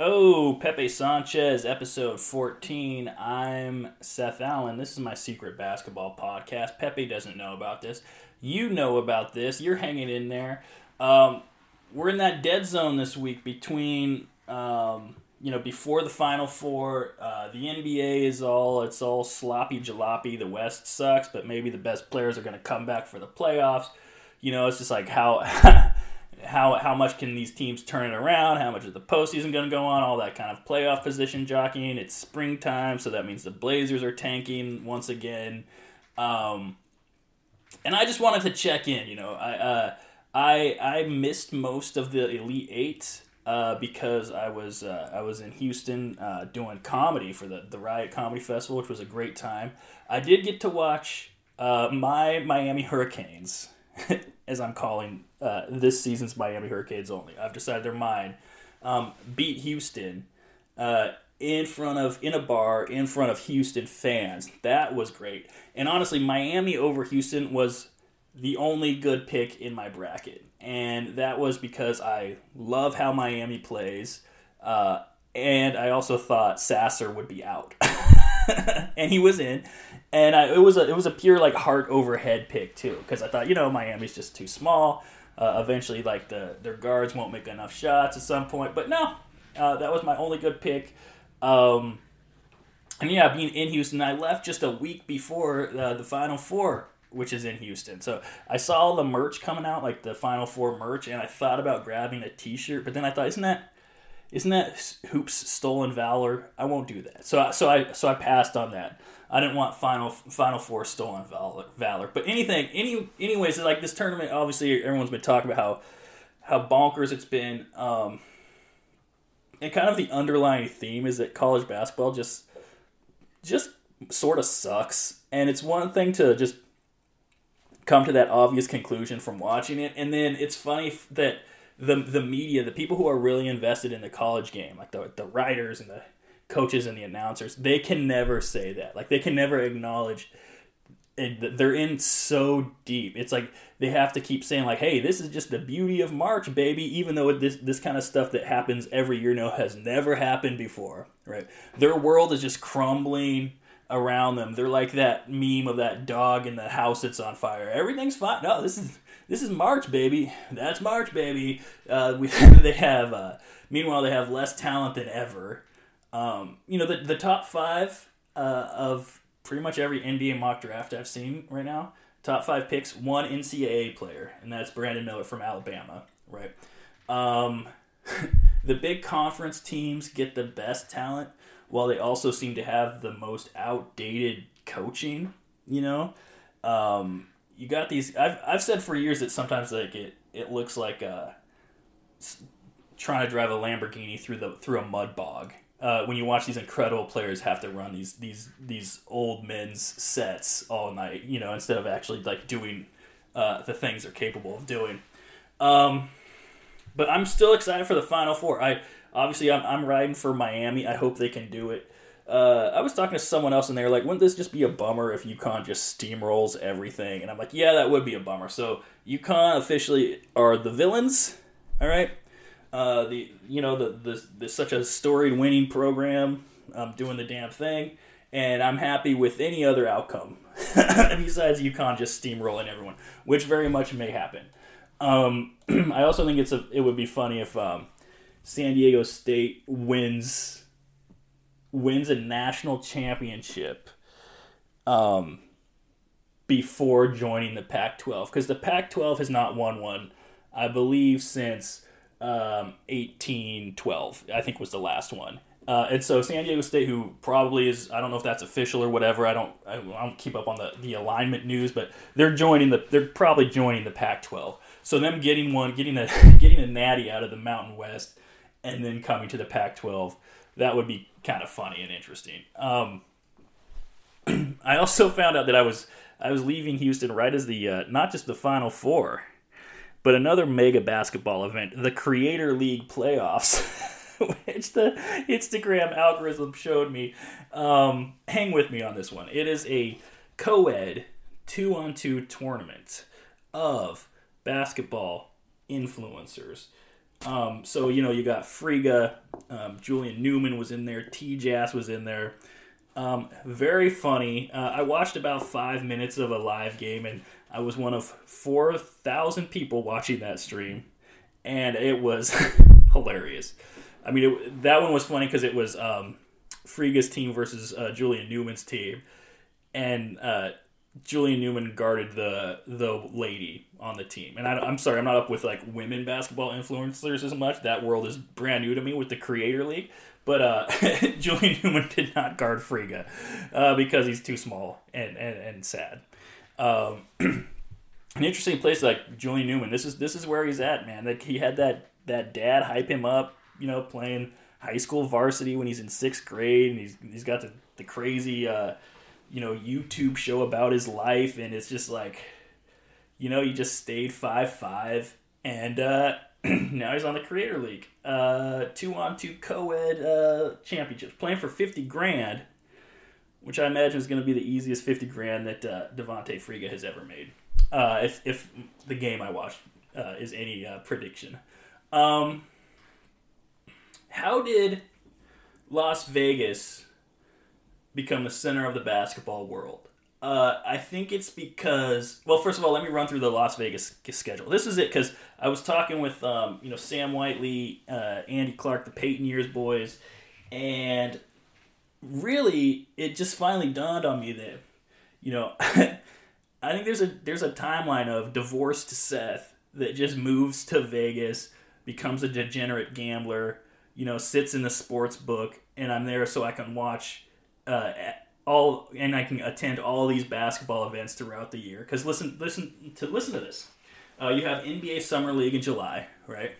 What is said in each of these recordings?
Oh, Pepe Sanchez, episode 14. I'm Seth Allen. This is my secret basketball podcast. Pepe doesn't know about this. You know about this. You're hanging in there. Um, we're in that dead zone this week between, um, you know, before the Final Four. Uh, the NBA is all, it's all sloppy jalopy. The West sucks, but maybe the best players are going to come back for the playoffs. You know, it's just like how. how how much can these teams turn it around? How much is the postseason going to go on? All that kind of playoff position jockeying. It's springtime, so that means the Blazers are tanking once again. Um, and I just wanted to check in. You know, I uh, I I missed most of the Elite Eight uh, because I was uh, I was in Houston uh, doing comedy for the the Riot Comedy Festival, which was a great time. I did get to watch uh, my Miami Hurricanes. as I'm calling uh, this season's Miami Hurricanes only. I've decided they're mine. Um, beat Houston uh, in front of in a bar in front of Houston fans. That was great. And honestly, Miami over Houston was the only good pick in my bracket, and that was because I love how Miami plays. Uh, and I also thought Sasser would be out, and he was in and I, it was a it was a pure like heart overhead pick too because I thought you know Miami's just too small. Uh, eventually, like the their guards won't make enough shots at some point, but no, uh, that was my only good pick. Um, and yeah, being in Houston, I left just a week before uh, the Final Four, which is in Houston. So I saw the merch coming out, like the Final Four merch, and I thought about grabbing a T-shirt, but then I thought, isn't that isn't that hoops stolen valor? I won't do that. So so I so I passed on that. I didn't want final final four stolen valor, valor. But anything, any anyways, like this tournament, obviously everyone's been talking about how how bonkers it's been. Um, and kind of the underlying theme is that college basketball just just sort of sucks. And it's one thing to just come to that obvious conclusion from watching it, and then it's funny that the the media, the people who are really invested in the college game, like the the writers and the coaches and the announcers, they can never say that. Like they can never acknowledge they're in so deep. It's like they have to keep saying like, "Hey, this is just the beauty of March, baby." Even though this this kind of stuff that happens every year now has never happened before, right? Their world is just crumbling around them. They're like that meme of that dog in the house that's on fire. Everything's fine. No, this is this is March, baby. That's March, baby. Uh, we, they have. Uh, meanwhile, they have less talent than ever. Um, you know, the, the top five uh, of pretty much every NBA mock draft I've seen right now, top five picks, one NCAA player, and that's Brandon Miller from Alabama, right? Um, the big conference teams get the best talent, while they also seem to have the most outdated coaching, you know? Um, you got these. I've, I've said for years that sometimes like it, it looks like uh, trying to drive a Lamborghini through the through a mud bog uh, when you watch these incredible players have to run these these these old men's sets all night, you know, instead of actually like doing uh, the things they're capable of doing. Um, but I'm still excited for the Final Four. I obviously I'm, I'm riding for Miami. I hope they can do it. Uh, I was talking to someone else and they were like, "Wouldn't this just be a bummer if UConn just steamrolls everything?" And I'm like, "Yeah, that would be a bummer." So UConn officially are the villains. All right, uh, the you know the, the, the such a storied winning program um, doing the damn thing, and I'm happy with any other outcome. Besides UConn just steamrolling everyone, which very much may happen. Um, I also think it's a it would be funny if um, San Diego State wins wins a national championship um, before joining the Pac-12 because the Pac-12 has not won one, I believe, since um, 1812, I think was the last one. Uh, and so San Diego State, who probably is, I don't know if that's official or whatever. I don't, I don't keep up on the, the alignment news, but they're joining the, they're probably joining the Pac-12. So them getting one, getting a, getting a natty out of the Mountain West, and then coming to the Pac-12, that would be kind of funny and interesting. Um, I also found out that I was, I was leaving Houston right as the, uh, not just the Final Four but another mega basketball event, the Creator League playoffs, which the Instagram algorithm showed me. Um, hang with me on this one. It is a co ed two on two tournament of basketball influencers. Um, so you know you got Friga, um, Julian Newman was in there, TJass was in there. Um, very funny. Uh, I watched about five minutes of a live game, and I was one of four thousand people watching that stream, and it was hilarious. I mean, it, that one was funny because it was um, team versus uh, Julian Newman's team, and uh, Julian Newman guarded the the lady on the team. And I, am sorry, I'm not up with like women basketball influencers as much. That world is brand new to me with the Creator League. But uh, Julian Newman did not guard Friga uh, because he's too small and and, and sad. Um, an interesting place like Julian Newman. This is this is where he's at, man. Like he had that that dad hype him up, you know, playing high school varsity when he's in sixth grade, and he's he's got the the crazy. Uh, you know YouTube show about his life, and it's just like, you know, he just stayed five five, and uh, now he's on the Creator League, uh, two on two co-ed uh, championships, playing for fifty grand, which I imagine is going to be the easiest fifty grand that uh, Devonte Friga has ever made, uh, if if the game I watched uh, is any uh, prediction. Um, how did Las Vegas become the center of the basketball world? Uh, I think it's because, well, first of all, let me run through the Las Vegas schedule. This is it because I was talking with, um, you know, Sam Whiteley, uh, Andy Clark, the Peyton Years boys, and really, it just finally dawned on me that, you know, I think there's a there's a timeline of divorced Seth that just moves to Vegas, becomes a degenerate gambler, you know, sits in the sports book, and I'm there so I can watch uh, all and I can attend all these basketball events throughout the year. Because listen, listen to listen to this. Uh, you have NBA Summer League in July, right?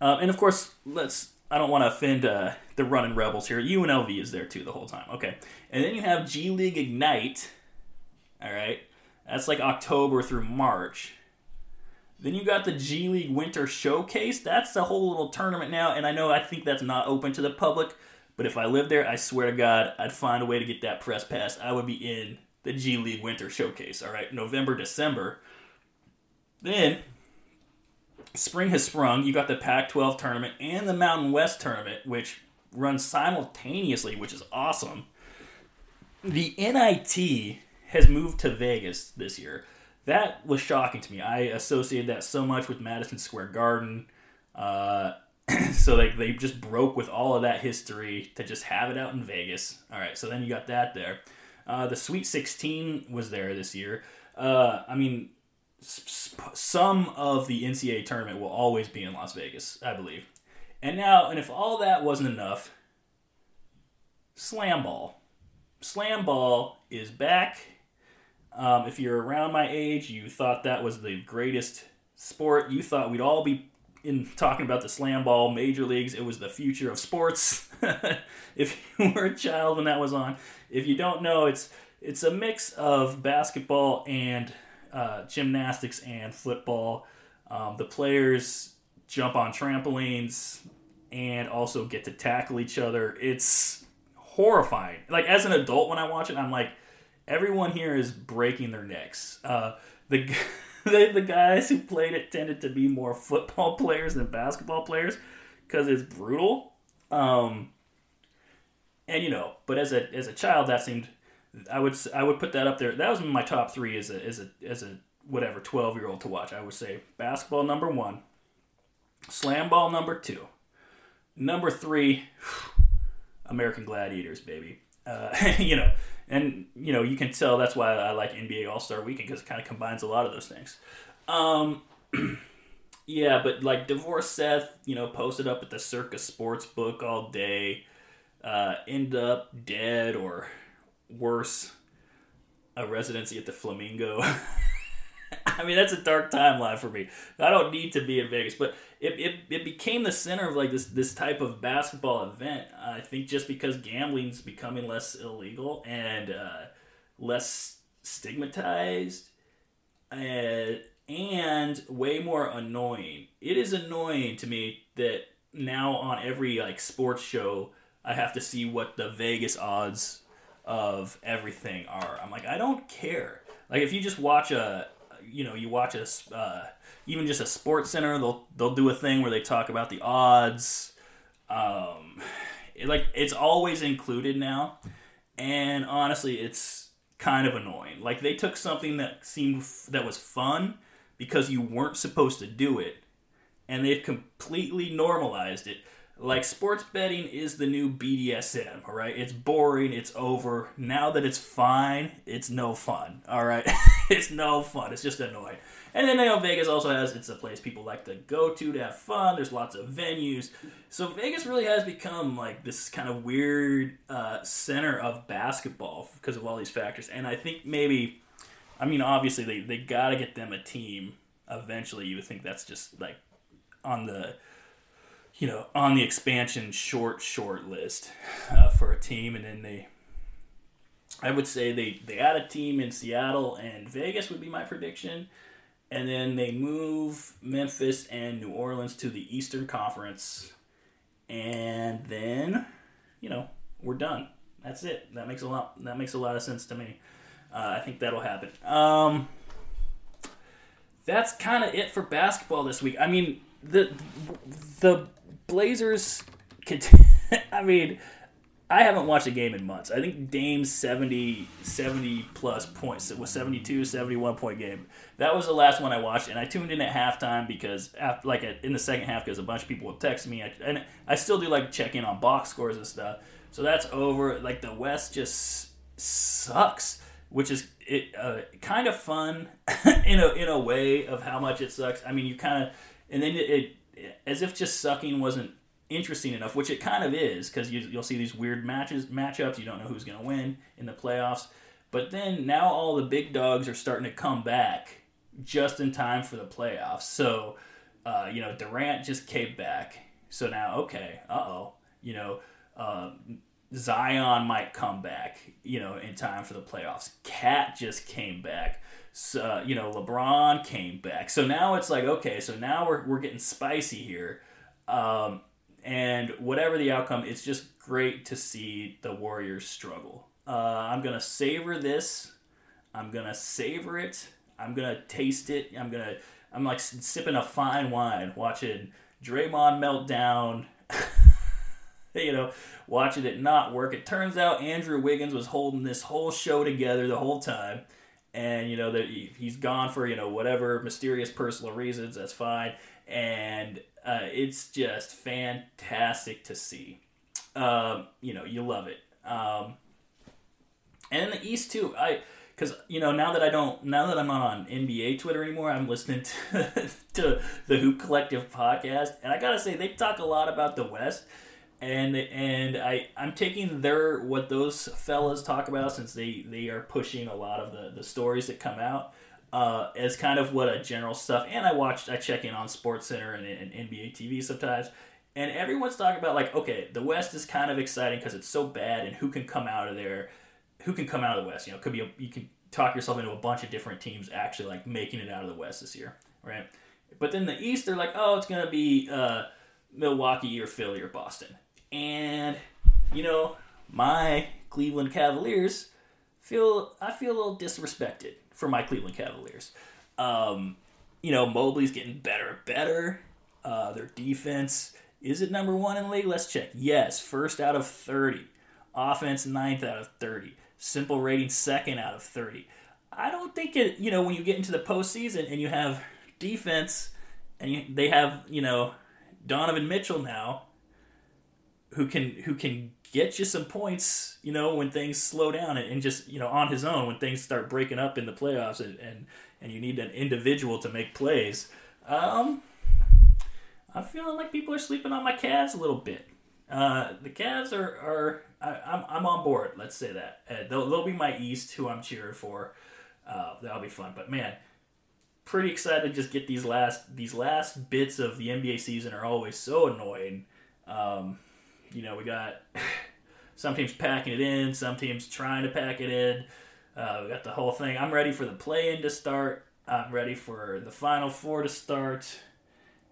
Uh, and of course, let's. I don't want to offend uh, the running rebels here. UNLV is there too the whole time. Okay, and then you have G League Ignite. All right, that's like October through March. Then you got the G League Winter Showcase. That's the whole little tournament now, and I know I think that's not open to the public, but if I lived there, I swear to God, I'd find a way to get that press pass. I would be in the G League Winter Showcase. All right, November, December. Then spring has sprung. You got the Pac-12 tournament and the Mountain West tournament, which runs simultaneously, which is awesome. The NIT has moved to Vegas this year. That was shocking to me. I associated that so much with Madison Square Garden. Uh, so like they just broke with all of that history to just have it out in Vegas. All right, so then you got that there. Uh, the Sweet 16 was there this year. Uh, I mean, some of the NCAA tournament will always be in Las Vegas, I believe. And now, and if all that wasn't enough, Slam Ball. Slam Ball is back. Um, if you're around my age, you thought that was the greatest sport. You thought we'd all be in talking about the slam ball major leagues it was the future of sports if you were a child when that was on if you don't know it's it's a mix of basketball and uh, gymnastics and football. Um, the players jump on trampolines and also get to tackle each other. It's horrifying. Like as an adult when i watch it i'm like everyone here is breaking their necks. Uh, the the, guys who played it tended to be more football players than basketball players because it's brutal. Um, and you know, but as a as a child, that seemed I would I would put that up there. That was my top three as a as a as a whatever twelve year old to watch. I would say basketball number one, slam ball number two, number three, American Gladiators, baby. Uh, you know, and you know you can tell that's why I like NBA All Star Weekend because it kind of combines a lot of those things. Um, yeah, but like divorce Seth, you know, posted up at the Circus Sports Book all day, uh, end up dead or worse, a residency at the Flamingo. I mean, that's a dark timeline for me. I don't need to be in Vegas, but it, it, it became the center of like this this type of basketball event. I think just because gambling's becoming less illegal and uh, less stigmatized, uh, and way more annoying. It is annoying to me that now on every like sports show, I have to see what the Vegas odds of everything are. I'm like, I don't care. Like if you just watch a you know you watch a uh, even just a sports center they'll they'll do a thing where they talk about the odds um, it, like it's always included now and honestly it's kind of annoying like they took something that seemed that was fun because you weren't supposed to do it and they've completely normalized it like sports betting is the new BDSM, all right? It's boring, it's over. Now that it's fine, it's no fun, all right? it's no fun. It's just annoying. And then you know Vegas also has it's a place people like to go to to have fun. There's lots of venues, so Vegas really has become like this kind of weird uh, center of basketball because of all these factors. And I think maybe, I mean, obviously they they got to get them a team eventually. You would think that's just like on the you know, on the expansion short short list uh, for a team, and then they, I would say they they add a team in Seattle and Vegas would be my prediction, and then they move Memphis and New Orleans to the Eastern Conference, and then, you know, we're done. That's it. That makes a lot. That makes a lot of sense to me. Uh, I think that'll happen. Um, that's kind of it for basketball this week. I mean, the the Blazers. I mean, I haven't watched a game in months. I think Dame's 70, 70 plus points. It was 72, 71 point game. That was the last one I watched, and I tuned in at halftime because, after, like, in the second half, because a bunch of people would text me. and I still do like check in on box scores and stuff. So that's over. Like the West just sucks, which is it uh, kind of fun in a in a way of how much it sucks. I mean, you kind of and then it, it as if just sucking wasn't interesting enough, which it kind of is, because you, will see these weird matches, matchups. You don't know who's going to win in the playoffs. But then now all the big dogs are starting to come back just in time for the playoffs. So, uh, you know, Durant just came back. So now, okay, uh oh, you know, uh, Zion might come back, you know, in time for the playoffs. KAT just came back uh, you know, LeBron came back. So now it's like, okay, so now we're, we're getting spicy here. Um, and whatever the outcome, it's just great to see the Warriors struggle. Uh, I'm going to savor this. I'm going to savor it. I'm going to taste it. I'm going to, I'm like sipping a fine wine, watching Draymond melt down. you know, watching it not work. It turns out Andrew Wiggins was holding this whole show together the whole time and you know that he's gone for you know whatever mysterious personal reasons. That's fine, and uh, it's just fantastic to see. Um, you know, you love it. Um, and in the East too, I because you know now that I don't now that I'm not on NBA Twitter anymore, I'm listening to, to the Hoop Collective podcast, and I gotta say they talk a lot about the West and and I I'm taking their what those fellas talk about since they they are pushing a lot of the the stories that come out uh, as kind of what a general stuff. And I watched I check in on Sports Center and, and NBA TV sometimes, and everyone's talking about like okay the West is kind of exciting because it's so bad and who can come out of there, who can come out of the West. You know, could be a, you can talk yourself into a bunch of different teams actually like making it out of the West this year, right? But then the East, they're like, oh, it's gonna be uh, Milwaukee or Philly or Boston and you know, my Cleveland Cavaliers feel I feel a little disrespected for my Cleveland Cavaliers. Um, you know, Mobley's getting better and better. Uh, their defense is it number one in the league? Let's check. Yes, first out of thirty. Offense ninth out of thirty. Simple rating second out of thirty. I don't think it. You know, when you get into the postseason and you have defense, and you, they have you know Donovan Mitchell now who can who can get you some points, you know, when things slow down and, and, just, you know, on his own when things start breaking up in the playoffs and and, and you need an individual to make plays. Um, I'm feeling like people are sleeping on my Cavs a little bit. Uh, the Cavs are, are I, am I'm, I'm on board. Let's say that uh, they'll, they'll be my East, who I'm cheering for. Uh, that'll be fun. But man, pretty excited to just get these last these last bits of the NBA season are always so annoying. Um, you know, we got some teams packing it in, some teams trying to pack it in. Uh, we got the whole thing. I'm ready for the play in to start. I'm ready for the Final Four to start.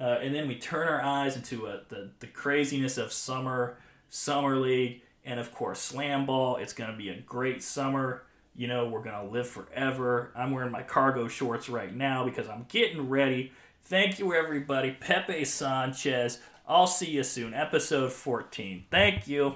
Uh, and then we turn our eyes into a, the, the craziness of summer, summer league, and of course, slam ball. It's going to be a great summer. you know, we're going to live forever. I'm wearing my cargo shorts right now because I'm getting ready. Thank you, everybody. Pepe Sanchez. I'll see you soon. Episode 14. Thank you.